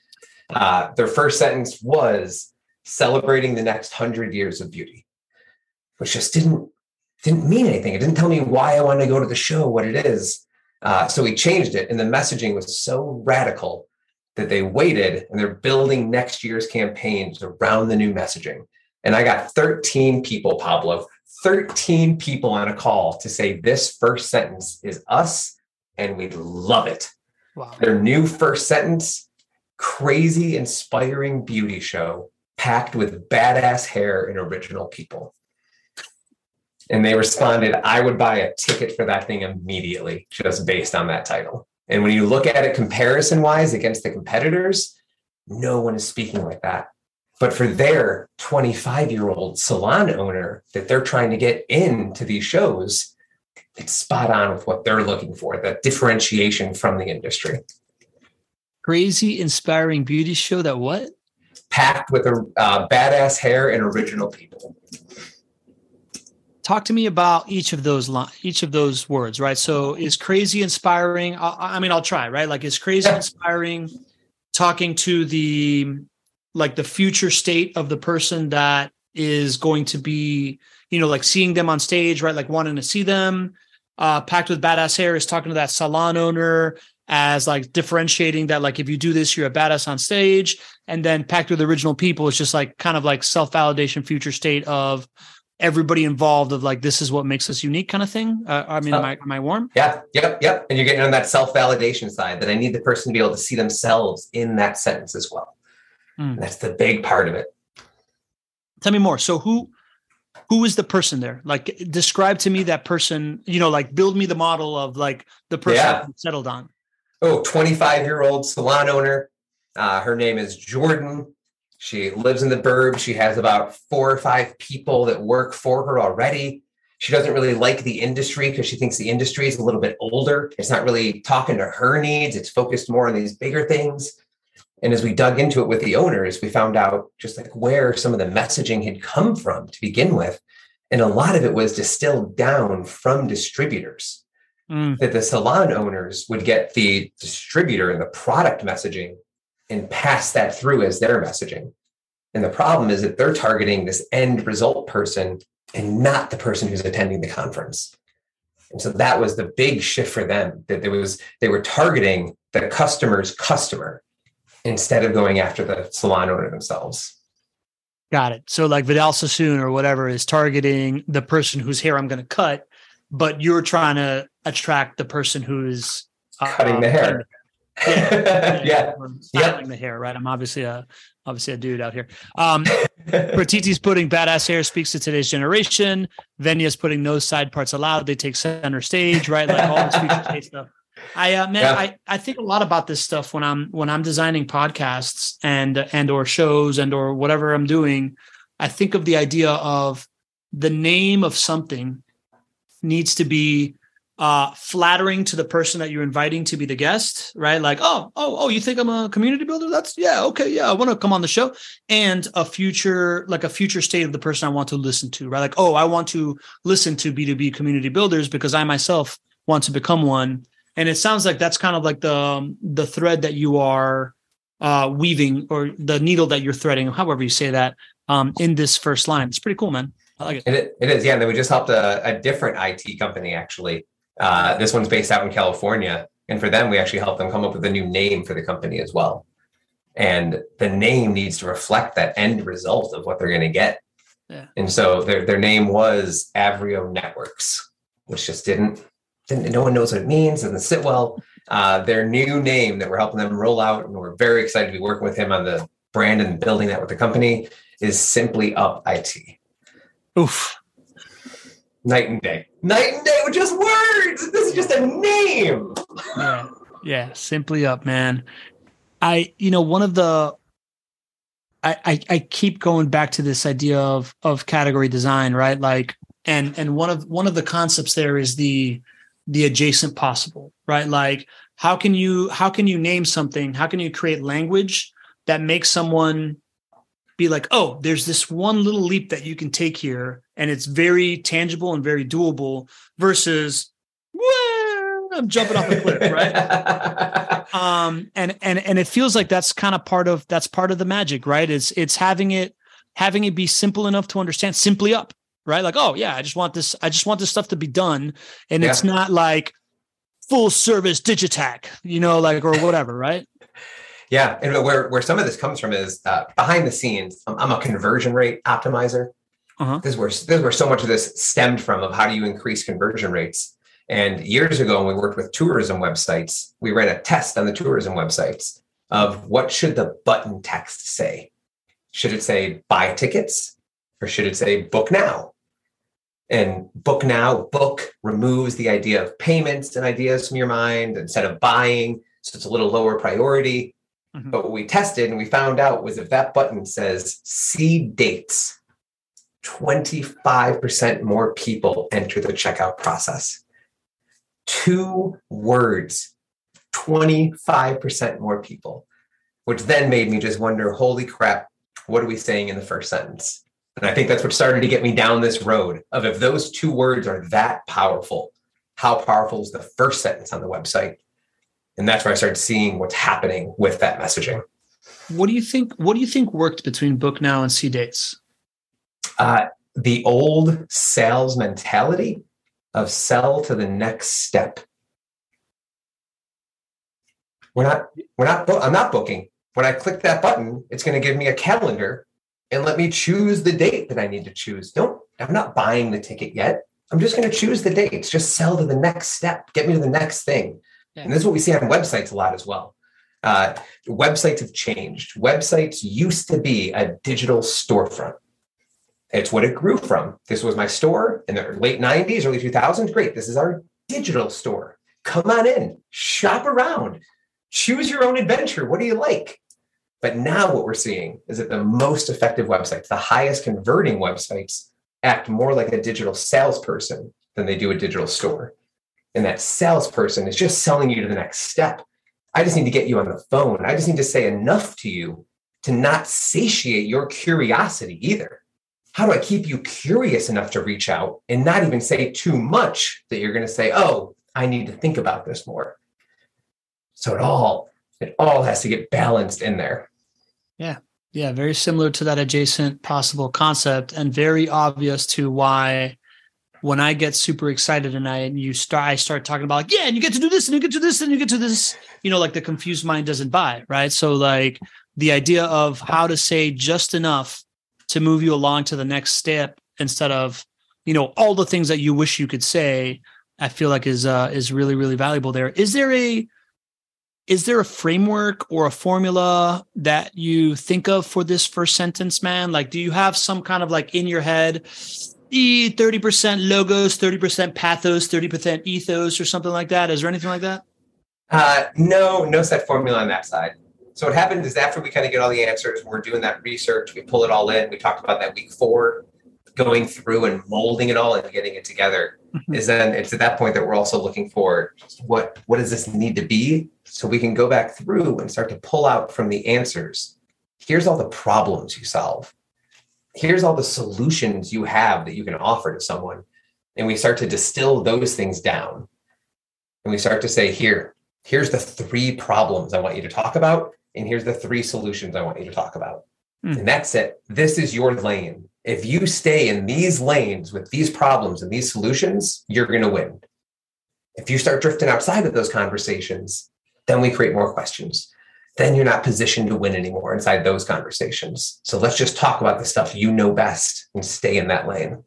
C: Uh, their first sentence was celebrating the next hundred years of beauty, which just didn't didn't mean anything. It didn't tell me why I wanted to go to the show, what it is. Uh, so we changed it, and the messaging was so radical that they waited and they're building next year's campaigns around the new messaging. And I got 13 people, Pablo, 13 people on a call to say this first sentence is us and we love it. Wow. Their new first sentence crazy, inspiring beauty show packed with badass hair and original people. And they responded, I would buy a ticket for that thing immediately, just based on that title. And when you look at it comparison wise against the competitors, no one is speaking like that. But for their 25 year old salon owner that they're trying to get into these shows, it's spot on with what they're looking for that differentiation from the industry.
B: Crazy, inspiring beauty show that what?
C: Packed with a uh, badass hair and original people
B: talk to me about each of those li- each of those words right? So is crazy inspiring I, I mean i'll try right? Like is crazy inspiring talking to the like the future state of the person that is going to be you know like seeing them on stage right? Like wanting to see them. Uh packed with badass hair is talking to that salon owner as like differentiating that like if you do this you're a badass on stage. And then packed with original people it's just like kind of like self-validation future state of everybody involved of like this is what makes us unique kind of thing? Uh, i mean am, I, am I warm?
C: yeah yep yep. And you're getting on that self-validation side that i need the person to be able to see themselves in that sentence as well. Mm. that's the big part of it.
B: Tell me more. So who who is the person there? Like describe to me that person you know like build me the model of like the person yeah. settled on.
C: Oh 25 year old salon owner. Uh, her name is jordan she lives in the burbs. She has about four or five people that work for her already. She doesn't really like the industry because she thinks the industry is a little bit older. It's not really talking to her needs, it's focused more on these bigger things. And as we dug into it with the owners, we found out just like where some of the messaging had come from to begin with. And a lot of it was distilled down from distributors. Mm. That the salon owners would get the distributor and the product messaging and pass that through as their messaging. And the problem is that they're targeting this end result person and not the person who's attending the conference. And so that was the big shift for them that there was they were targeting the customer's customer instead of going after the salon owner themselves.
B: Got it. So like Vidal Sassoon or whatever is targeting the person whose hair I'm going to cut, but you're trying to attract the person who's
C: uh, cutting the hair.
B: Yeah, yeah, yeah. the hair, right? I'm obviously a obviously a dude out here. Um, Pratiti's putting badass hair speaks to today's generation. Venya's putting no side parts allowed. They take center stage, right? Like all this future state stuff. I uh, man, yeah. I, I think a lot about this stuff when I'm when I'm designing podcasts and and or shows and or whatever I'm doing. I think of the idea of the name of something needs to be uh, flattering to the person that you're inviting to be the guest, right? Like, oh, oh, oh, you think I'm a community builder? That's yeah, okay, yeah, I want to come on the show. And a future, like a future state of the person I want to listen to, right? Like, oh, I want to listen to B2B community builders because I myself want to become one. and it sounds like that's kind of like the um, the thread that you are uh, weaving or the needle that you're threading, however you say that, um, in this first line. It's pretty cool, man. I like it.
C: It, it is, yeah. And then we just helped a, a different IT company actually. Uh, this one's based out in California, and for them, we actually helped them come up with a new name for the company as well. And the name needs to reflect that end result of what they're going to get.
B: Yeah.
C: And so their their name was Avrio Networks, which just didn't didn't no one knows what it means, doesn't sit well. Uh, their new name that we're helping them roll out, and we're very excited to be working with him on the brand and building that with the company, is Simply Up IT.
B: Oof.
C: Night and day. Night and day with just words. This is just a name.
B: Yeah. Yeah. Simply up, man. I, you know, one of the I, I, I keep going back to this idea of of category design, right? Like, and and one of one of the concepts there is the the adjacent possible, right? Like, how can you how can you name something? How can you create language that makes someone be like, oh, there's this one little leap that you can take here, and it's very tangible and very doable, versus, I'm jumping off a cliff, right? um and and and it feels like that's kind of part of that's part of the magic right? It's it's having it having it be simple enough to understand simply up right? Like oh yeah i just want this i just want this stuff to be done and it's not like full service digitac you know like or whatever right
C: Yeah, and where where some of this comes from is uh, behind the scenes. I'm, I'm a conversion rate optimizer.
B: Uh-huh.
C: This is where this is where so much of this stemmed from of how do you increase conversion rates. And years ago, when we worked with tourism websites, we ran a test on the tourism websites of what should the button text say. Should it say buy tickets or should it say book now? And book now, book removes the idea of payments and ideas from your mind instead of buying. So it's a little lower priority.
B: Mhm.
C: But what we tested and we found out was if that button says see dates, 25% more people enter the checkout process. Two words, 25% more people, which then made me just wonder holy crap, what are we saying in the first sentence? And I think that's what started to get me down this road of if those two words are that powerful, how powerful is the first sentence on the website? And that's where I started seeing what's happening with that messaging.
B: what do you think what do you think worked between book now and see dates
C: uh, the old sales mentality of sell to the next step. We're not, we're not, I'm not booking. When I click that button, it's going to give me a calendar and let me choose the date that I need to choose. Don't, I'm not buying the ticket yet. I'm just going to choose the dates. Just sell to the next step. Get me to the next thing.
B: Yeah.
C: And this is what we see on websites a lot as well. Uh, websites have changed. Websites used to be a digital storefront. It's what it grew from. This was my store in the late 90s, early 2000s. Great. This is our digital store. Come on in, shop around, choose your own adventure. What do you like? But now what we're seeing is that the most effective websites, the highest converting websites, act more like a digital salesperson than they do a digital store. And that salesperson is just selling you to the next step. I just need to get you on the phone. I just need to say enough to you to not satiate your curiosity either how do I keep you curious enough to reach out and not even say too much that you're going to say, oh, I need to think about this more. So it all, it all has to get balanced in there.
B: Yeah, Yeah, very similar to that adjacent possible concept and very obvious to why when I get super excited and I and you start I start talking about like, yeah, and you get to do this and you get to this and you get to this, you know, like the confused mind doesn't buy, right? So like the idea of how to say just enough to move you along to the next step instead of, you know, all the things that you wish you could say, I feel like is uh is really, really valuable there. Is there a is there a framework or a formula that you think of for this first sentence man like do you have some kind of like in your head e 30% logos 30% pathos 30% ethos or something like that is there anything like that
C: Uh, no, no set formula on that side. So what happens is after we kind of get all the answers, we're doing that research, we pull it all in. We talked about that week four, going through and molding it all and getting it together.
B: Mhm.
C: Is then it's at that point that we're also looking for what what does this need to be so we can go back through and start to pull out from the answers. Here's all the problems you solve. Here's all the solutions you have that you can offer to someone. And we start to distill those things down and we start to say, here, here's the three problems I want you to talk about, and here's the three solutions I want you to talk about. Mm. And that's it. This is your lane. If you stay in these lanes with these problems and these solutions, you're going to win. If you start drifting outside of those conversations, then we create more questions. Then you're not positioned to win anymore inside those conversations. So let's just talk about the stuff you know best and stay in that lane.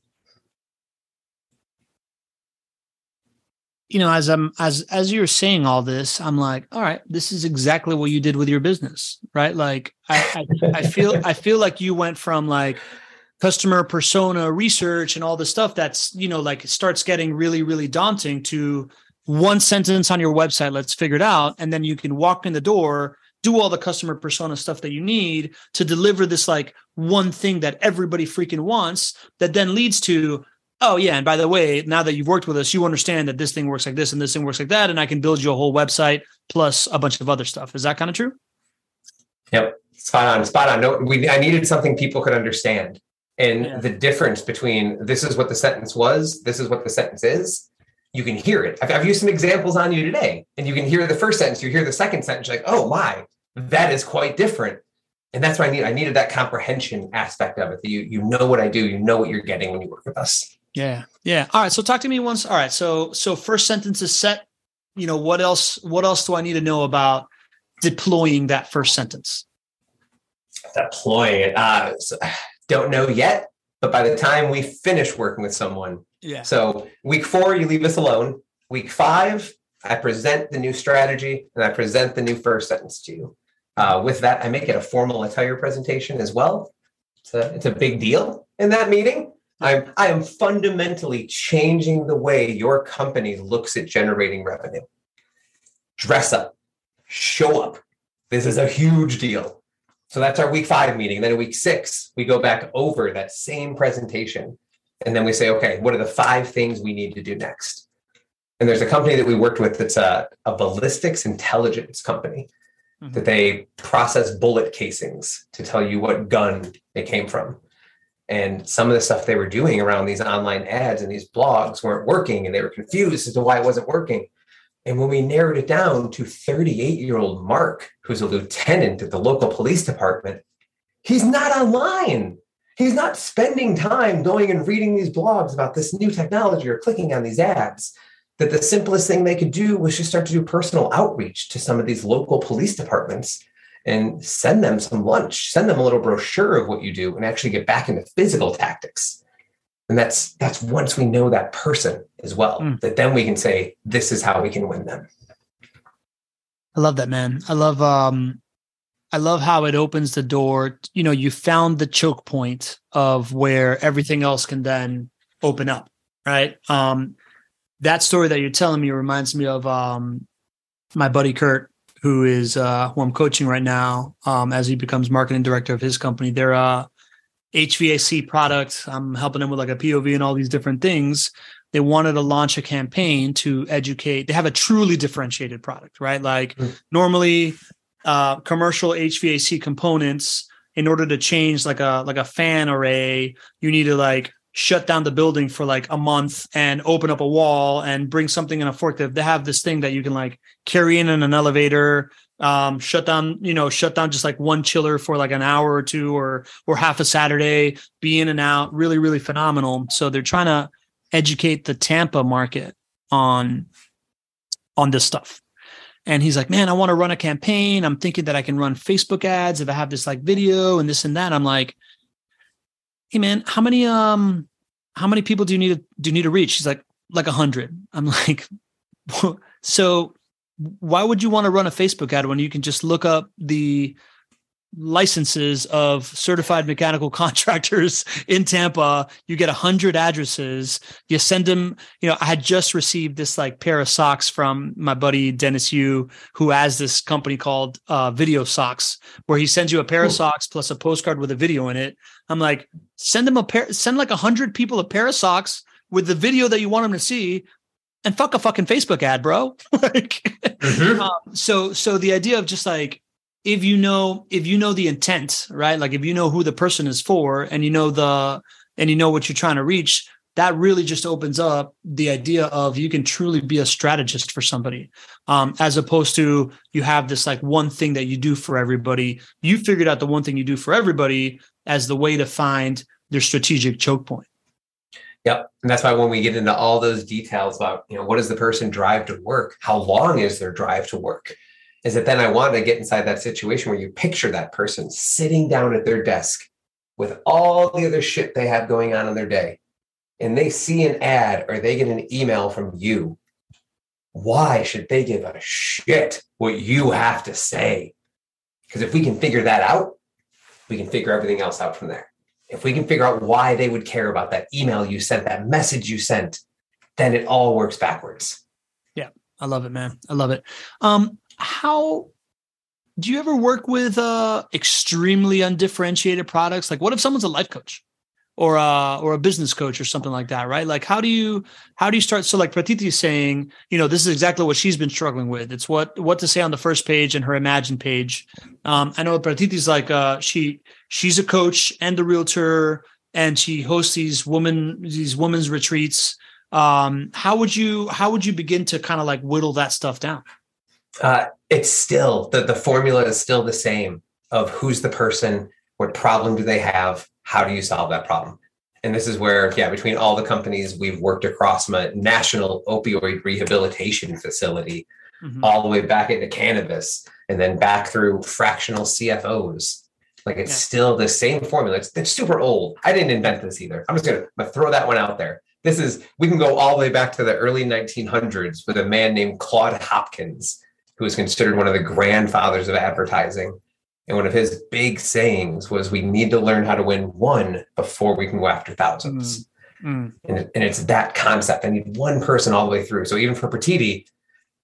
B: you know as i'm as as you're saying all this i'm like all right this is exactly what you did with your business right like i i, I feel i feel like you went from like customer persona research and all the stuff that's you know like starts getting really really daunting to one sentence on your website let's figure it out and then you can walk in the door do all the customer persona stuff that you need to deliver this like one thing that everybody freaking wants that then leads to oh yeah and by the way now that you've worked with us you understand that this thing works like this and this thing works like that and i can build you a whole website plus a bunch of other stuff. Is that kind of true?
C: Yep. Spot on spot on. No we i needed something people could understand. And yeah. the difference between this is what the sentence was this is what the sentence is you can hear it I've, I've used some examples on you today and you can hear the first sentence you hear the second sentence like oh my that is quite different and that's why I need I needed that comprehension aspect of it. That you you know what I do, you know what you're getting when you work with us.
B: Yeah. Yeah. All right. So talk to me once. All right. So so first sentence is set. You know, what else what else do I need to know about deploying that first sentence?
C: Deploying it. Uh so, don't know yet, but by the time we finish working with someone.
B: Yeah.
C: So week four, you leave us alone. Week five, I present the new strategy and I present the new first sentence to you. Uh, with that, I make it a formal attire presentation as well. It's a, it's a big deal in that meeting. I'm I am fundamentally changing the way your company looks at generating revenue. Dress up, show up. This is a huge deal. So that's our week five meeting. Then in week six, we go back over that same presentation. And then we say, okay, what are the five things we need to do next? And there's a company that we worked with that's a, a ballistics intelligence company mm-hmm. that they process bullet casings to tell you what gun it came from and some of the stuff they were doing around these online ads and these blogs weren't working and they were confused as to why it wasn't working and when we narrowed it down to 38 year old mark who's a lieutenant at the local police department he's not online he's not spending time going and reading these blogs about this new technology or clicking on these ads that the simplest thing they could do was just start to do personal outreach to some of these local police departments and send them some lunch, send them a little brochure of what you do and actually get back into physical tactics. And that's that's once we know that person as well, mm. that then we can say, this is how we can win them.
B: I love that, man. I love um I love how it opens the door. You know, you found the choke point of where everything else can then open up, right? Um that story that you're telling me reminds me of um my buddy Kurt who is uh, who I'm coaching right now um, as he becomes marketing director of his company. They're a HVAC product. I'm helping them with like a POV and all these different things. They wanted to launch a campaign to educate. They have a truly differentiated product, right? Like mm-hmm. normally, uh, commercial HVAC components, in order to change like a like a fan array, you need to like shut down the building for like a month and open up a wall and bring something in a forklift. They have this thing that you can like carry in in an elevator, um, shut down, you know, shut down just like one chiller for like an hour or two or or half a Saturday, be in and out, really, really phenomenal. So they're trying to educate the Tampa market on on this stuff. And he's like, man, I want to run a campaign. I'm thinking that I can run Facebook ads if I have this like video and this and that. I'm like, hey man, how many um how many people do you need to do you need to reach? She's like, like a hundred. I'm like, so why would you want to run a Facebook ad when you can just look up the licenses of certified mechanical contractors in Tampa. You get a hundred addresses. You send them. You know, I had just received this like pair of socks from my buddy Dennis Yu, who has this company called uh, Video Socks, where he sends you a pair of socks plus a postcard with a video in it. I'm like, send them a pair. Send like a hundred people a pair of socks with the video that you want them to see. And fuck a fucking Facebook ad, bro. like, mm-hmm. um, so, so the idea of just like if you know if you know the intent right like if you know who the person is for and you know the and you know what you're trying to reach that really just opens up the idea of you can truly be a strategist for somebody um, as opposed to you have this like one thing that you do for everybody you figured out the one thing you do for everybody as the way to find their strategic choke point
C: Yep. And that's why when we get into all those details about, you know, what does the person drive to work? How long is their drive to work? Is that then I want to get inside that situation where you picture that person sitting down at their desk with all the other shit they have going on in their day and they see an ad or they get an email from you, why should they give a shit what you have to say? Because if we can figure that out, we can figure everything else out from there. If we can figure out why they would care about that email you sent, that message you sent, then it all works backwards.
B: Yeah, I love it, man. I love it. Um, how do you ever work with uh extremely undifferentiated products? Like what if someone's a life coach or uh or a business coach or something like that, right? Like how do you how do you start so like Pratiti is saying, you know, this is exactly what she's been struggling with. It's what what to say on the first page and her imagine page. Um I know Pratiti's like uh she she's a coach and a realtor and she hosts these woman these women's retreats. Um how would you how would you begin to kind of like whittle that stuff down?
C: Uh, it's still the, the formula is still the same of who's the person, what problem do they have, how do you solve that problem? And this is where, yeah, between all the companies we've worked across from a national opioid rehabilitation facility, mm-hmm. all the way back into cannabis, and then back through fractional CFOs. Like it's yeah. still the same formula. It's, it's super old. I didn't invent this either. I'm just gonna, gonna throw that one out there. This is we can go all the way back to the early 1900s with a man named Claude Hopkins who was considered one of the grandfathers of advertising. And one of his big sayings was, "We need to learn how to win one before we can go after thousands. Mm. Mm. And, and it's that concept. I need one person all the way through. So even for Pratiti,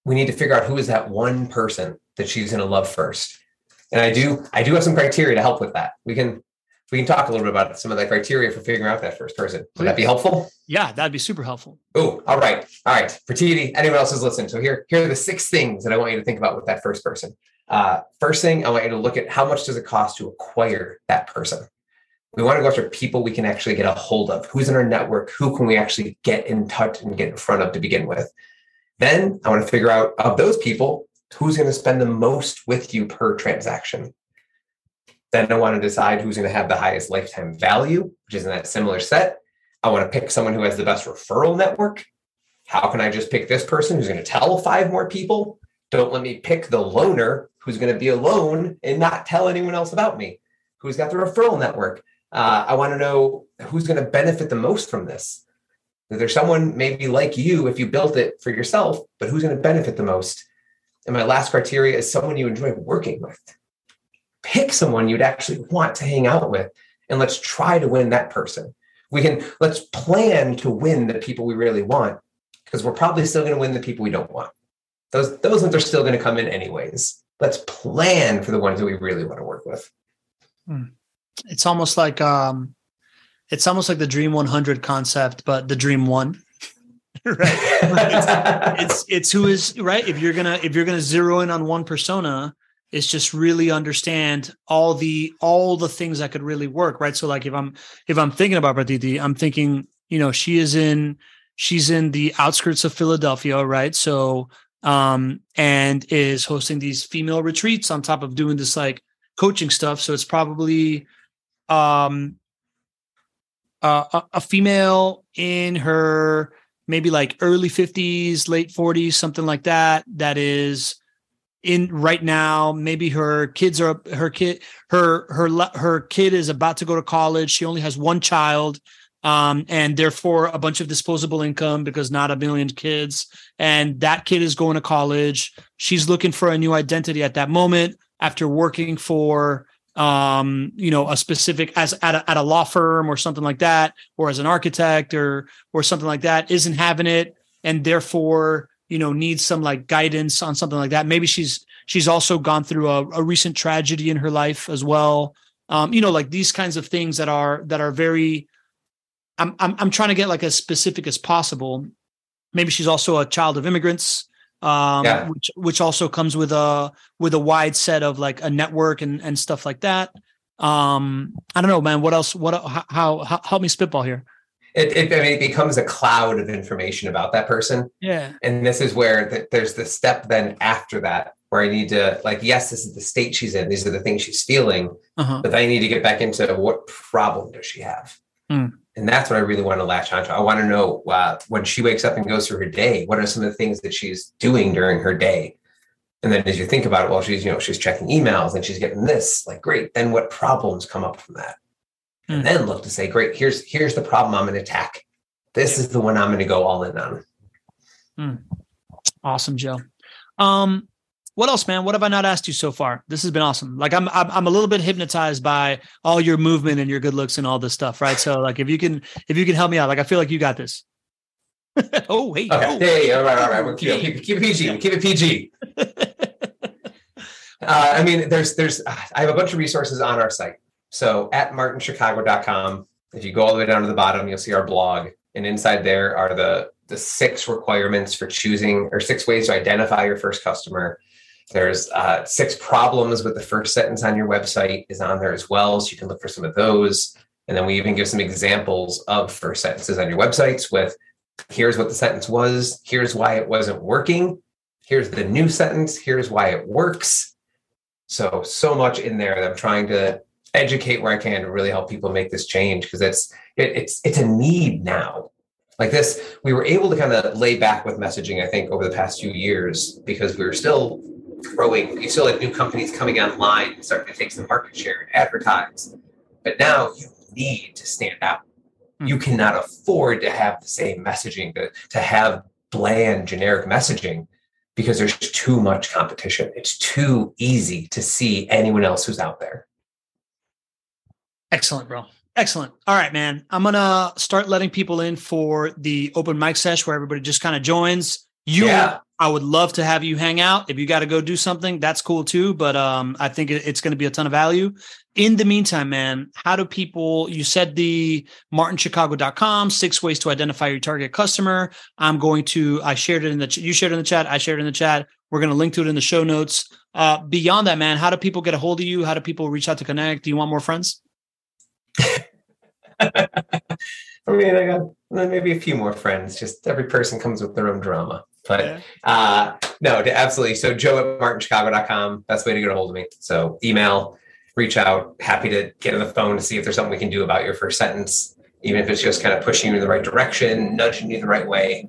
C: we need to figure out who is that one person that she's going to love first. And I do, I do have some criteria to help with that. We can we can talk a little bit about some of the criteria for figuring out that first person. Would that be helpful?
B: Yeah, that'd be super helpful.
C: Oh, all right. All right. Pratiti, anyone else who's listening. So here, here are the six things that I want you to think about with that first person. Uh, first thing, I want you to look at how much does it cost to acquire that person. We want to go after people we can actually get a hold of. Who's in our network? Who can we actually get in touch and get in front of to begin with? Then I want to figure out of those people, who's going to spend the most with you per transaction. Then I want to decide who's going to have the highest lifetime value, which is in that similar set. I want to pick someone who has the best referral network. How can I just pick this person who's going to tell five more people? Don't let me pick the loner who's going to be alone and not tell anyone else about me, who's got the referral network. Uh, I want to know who's going to benefit the most from this. There's someone maybe like you if you built it for yourself, but who's going to benefit the most? And my last criteria is someone you enjoy working with pick someone you'd actually want to hang out with and let's try to win that person. We can let's plan to win the people we really want because we're probably still going to win the people we don't want. Those those ones are still going to come in anyways. Let's plan for the ones that we really want to work with.
B: Hmm. It's almost like um it's almost like the dream 100 concept but the dream 1 right it's, it's it's who is right if you're gonna if you're gonna zero in on one persona is just really understand all the all the things that could really work right? So like if i'm if i'm thinking about Pratiti, i'm thinking you know she is in she's in the outskirts of philadelphia right? So um and is hosting these female retreats on top of doing this like coaching stuff. So it's probably um uh, a, a female in her maybe like early 50s late 40s something like that that is in right now maybe her kids are her kid her her her kid is about to go to college. She only has one child um, and therefore a bunch of disposable income because not a million kids. And that kid is going to college. She's looking for a new identity at that moment after working for um, you know a specific as at a, at a law firm or something like that or as an architect or or something like that isn't having it. And therefore you know needs some like guidance on something like that. Maybe she's she's also gone through a, a recent tragedy in her life as well. Um, you know like these kinds of things that are that are very I'm, I'm i'm trying to get like as specific as possible. Maybe she's also a child of immigrants um, yeah. which which also comes with a with a wide set of like a network and and stuff like that. Um i don't know man. What else what how, how, how help me spitball here
C: it, it, I mean, it becomes a cloud of information about that person.
B: Yeah.
C: And this is where the, there's the step then after that where I need to like, yes, this is the state she's in. These are the things she's feeling,
B: Uh-huh.
C: but then I need to get back into what problem does she have?
B: Hmm.
C: And that's what I really want to latch onto. I want to know uh, when she wakes up and goes through her day, what are some of the things that she's doing during her day? And then as you think about it, well, she's, you know, she's checking emails and she's getting this, like, great. Then what problems come up from that?
B: Hmm.
C: And then look to say, great, here's here's the problem I'm going to attack. This is the one I'm going to go all in on.
B: Awesome, Joe. Um, what else, man? What have I not asked you so far? This has been awesome. Like I'm, I'm, I'm a little bit hypnotized by all your movement and your good looks and all this stuff, right? So, like, if you can, if you can help me out, like, I feel like you got this. oh, hey,
C: Okay.
B: oh.
C: Yeah, all right, all right. We'll keep, it- keep, keep it PG. Keep it PG. Uh, I mean, there's there's I have a bunch of resources on our site. So at martinchicago.com, if you go all the way down to the bottom, you'll see our blog. And inside there are the the six requirements for choosing or six ways to identify your first customer. There's uh, six problems with the first sentence on your website is on there as well. So you can look for some of those. And then we even give some examples of first sentences on your websites with here's what the sentence was, here's why it wasn't working, here's the new sentence, here's why it works. So, so much in there that I'm trying to educate where I can to really help people make this change because it's it, it's it's a need now. Like this, we were able to kind of lay back with messaging, I think, over the past few years because we were still growing. You still had new companies coming online and starting to take some market share and advertise. But now you need to stand out. Hmm. You cannot afford to have the same messaging, to, to have bland, generic messaging because there's too much competition. It's too easy to see anyone else who's out there.
B: Excellent, bro. Excellent. All right, man. I'm gonna start letting people in for the open mic sesh where everybody just kind of joins. You,
C: Yeah.
B: I would love to have you hang out. If you got to go do something, that's cool too. But um, I think it's going to be a ton of value. In the meantime, man, how do people? You said the martinchicago.com six ways to identify your target customer. I'm going to. I shared it in the. ch- You shared it in the chat. I shared it in the chat. We're going to link to it in the show notes. Uh, beyond that, man, how do people get a hold of you? How do people reach out to connect? Do you want more friends?
C: I mean, I got maybe a few more friends. Just every person comes with their own drama. But
B: Yeah.
C: uh, no, absolutely. So joe at martinchicago.com. That's the way to get a hold of me. So email, reach out. Happy to get on the phone to see if there's something we can do about your first sentence, even if it's just kind of pushing you in the right direction, nudging you the right way,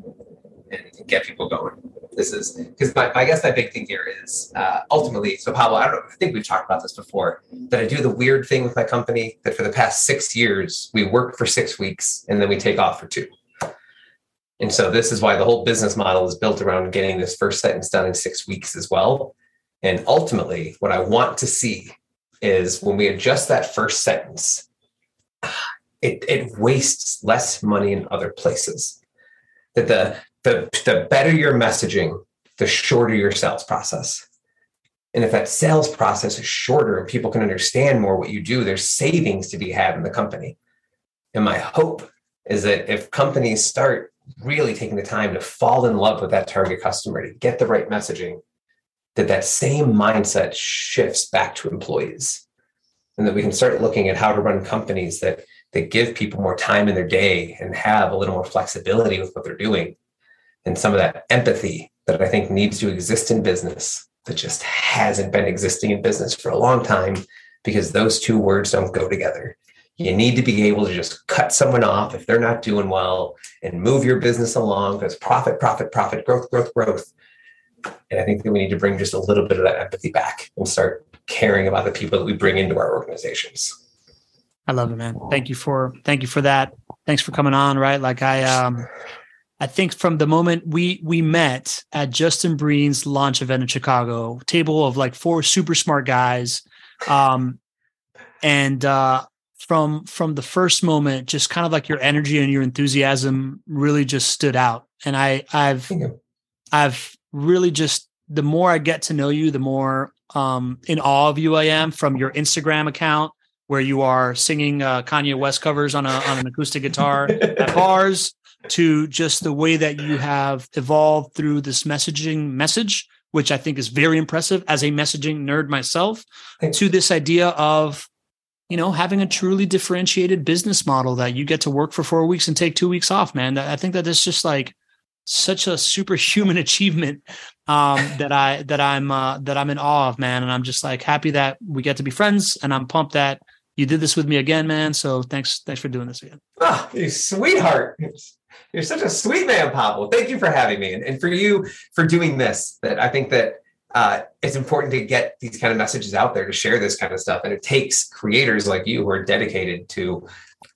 C: and get people going. This is because I guess my big thing here is uh, ultimately. So Pablo, I don't. I think we've talked about this before. That I do the weird thing with my company that for the past six years we work for six weeks and then we take off for two. And so this is why the whole business model is built around getting this first sentence done in six weeks as well. And ultimately, what I want to see is when we adjust that first sentence, it, it wastes less money in other places. That the, the, the better your messaging, the shorter your sales process. And if that sales process is shorter and people can understand more what you do, there's savings to be had in the company. And my hope is that if companies start really taking the time to fall in love with that target customer, to get the right messaging, that that same mindset shifts back to employees. And that we can start looking at how to run companies that that give people more time in their day and have a little more flexibility with what they're doing. And some of that empathy that I think needs to exist in business that just hasn't been existing in business for a long time because those two words don't go together. You need to be able to just cut someone off if they're not doing well and move your business along because profit, profit, profit, growth, growth, growth. And I think that we need to bring just a little bit of that empathy back and start caring about the people that we bring into our organizations.
B: I love it, man. Thank you for thank you for that. Thanks for coming on. Right, like I um, I think from the moment we we met at Justin Breen's launch event in Chicago, table of like four super smart guys, um, and uh, from from the first moment, just kind of like your energy and your enthusiasm really just stood out. And I I've I've really just the more I get to know you, the more um, in awe of you I am from your Instagram account where you are singing uh, Kanye West covers on a on an acoustic guitar at bars to just the way that you have evolved through this messaging message, which I think is very impressive as a messaging nerd myself,
C: Thanks.
B: to this idea of
D: you know, having a truly differentiated business model that you get to work for four weeks and take two weeks off, man. I think that is just like such a superhuman achievement um, that I that I'm uh, that I'm in awe of, man. And I'm just like happy that we get to be friends, and I'm pumped that you did this with me again, man. So thanks, thanks for doing this again.
C: Oh, you sweetheart. You're such a sweet man, Pablo. Thank you for having me, and, and for you for doing this. That I think that uh, it's important to get these kind of messages out there to share this kind of stuff. And it takes creators like you who are dedicated to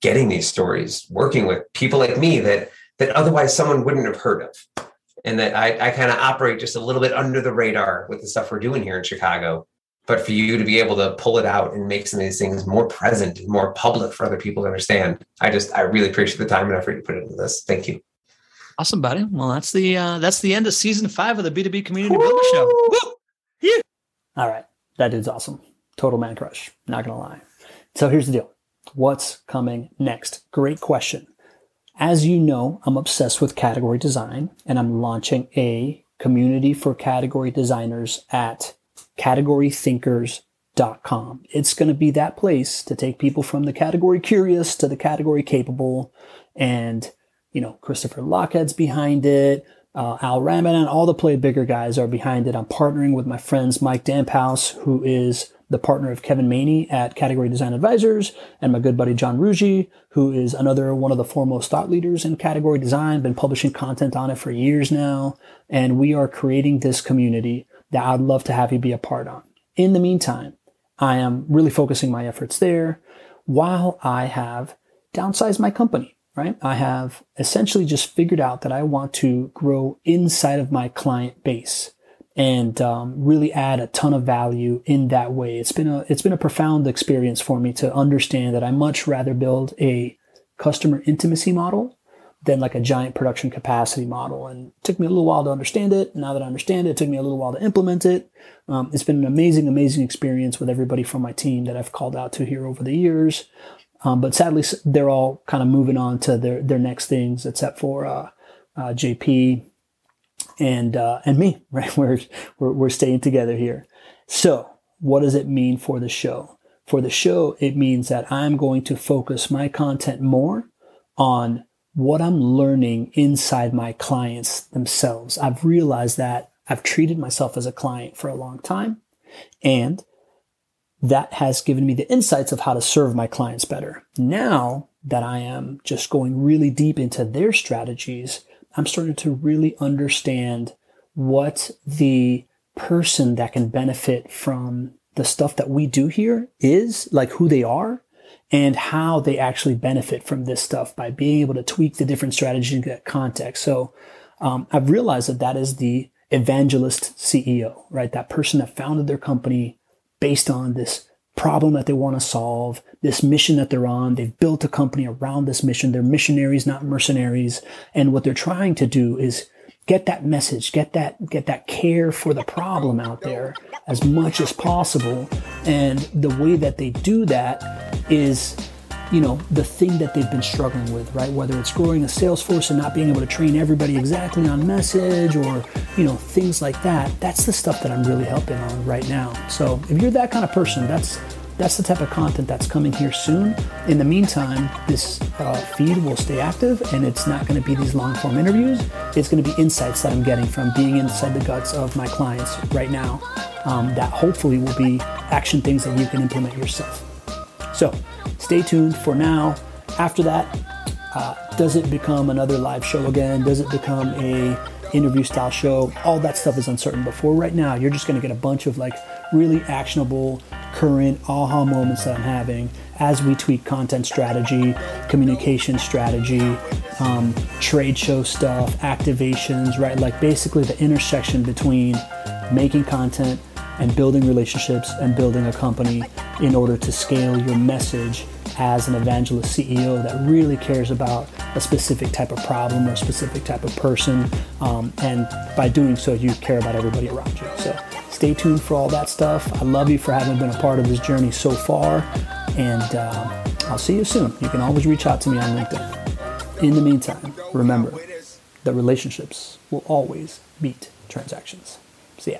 C: getting these stories, working with people like me that that otherwise someone wouldn't have heard of. And that I, I kind of operate just a little bit under the radar with the stuff we're doing here in Chicago. But for you to be able to pull it out and make some of these things more present and more public for other people to understand, I just I really appreciate the time and effort you put into this. Thank you.
D: Awesome, buddy. Well, that's the uh, that's the end of season five of the B2B Community Builder Show. Woo!
B: Yeah. All right. That dude's awesome. Total man crush. Not gonna lie. So here's the deal. What's coming next? Great question. As you know, I'm obsessed with category design and I'm launching a community for category designers at categorythinkers.com. It's going to be that place to take people from the category curious to the category capable and you know, Christopher Lochhead's behind it. Uh, Al Ramadan, all the play bigger guys are behind it. I'm partnering with my friends Mike Damphouse, who is the partner of Kevin Maney at Category Design Advisors, and my good buddy John Ruggie, who is another one of the foremost thought leaders in category design, been publishing content on it for years now. And we are creating this community that I'd love to have you be a part on. In the meantime, I am really focusing my efforts there while I have downsized my company right? I have essentially just figured out that I want to grow inside of my client base and um, really add a ton of value in that way. It's been a it's been a profound experience for me to understand that I much rather build a customer intimacy model than like a giant production capacity model. And it took me a little while to understand it. Now that I understand it, it took me a little while to implement it. Um, it's been an amazing, amazing experience with everybody from my team that I've called out to here over the years. Um, but sadly, they're all kind of moving on to their, their next things, except for uh, uh, JP and uh, and me. Right, we're, we're we're staying together here. So, what does it mean for the show? For the show, it means that I'm going to focus my content more on what I'm learning inside my clients themselves. I've realized that I've treated myself as a client for a long time, and that has given me the insights of how to serve my clients better. Now that I am just going really deep into their strategies, I'm starting to really understand what the person that can benefit from the stuff that we do here is, like who they are, and how they actually benefit from this stuff by being able to tweak the different strategies and that context. So um, I've realized that that is the evangelist CEO, right? That person that founded their company based on this problem that they want to solve, this mission that they're on. They've built a company around this mission. They're missionaries, not mercenaries. And what they're trying to do is get that message, get that, get that care for the problem out there as much as possible. And the way that they do that is you know, the thing that they've been struggling with, right? Whether it's growing a sales force and not being able to train everybody exactly on message or, you know, things like that. That's the stuff that I'm really helping on right now. So if you're that kind of person, that's that's the type of content that's coming here soon. In the meantime, this uh, feed will stay active and it's not going to be these long form interviews. It's going to be insights that I'm getting from being inside the guts of my clients right now um, that hopefully will be action things that you can implement yourself. So stay tuned for now. After that, uh, does it become another live show again? Does it become a interview style show? All that stuff is uncertain. But for right now, you're just going to get a bunch of like really actionable, current aha moments that I'm having as we tweak content strategy, communication strategy, um, trade show stuff, activations, right? Like basically the intersection between making content and building relationships and building a company in order to scale your message as an evangelist CEO that really cares about a specific type of problem or a specific type of person. Um, and by doing so, you care about everybody around you. So stay tuned for all that stuff. I love you for having been a part of this journey so far. And uh, I'll see you soon. You can always reach out to me on LinkedIn. In the meantime, remember that relationships will always beat transactions. See ya.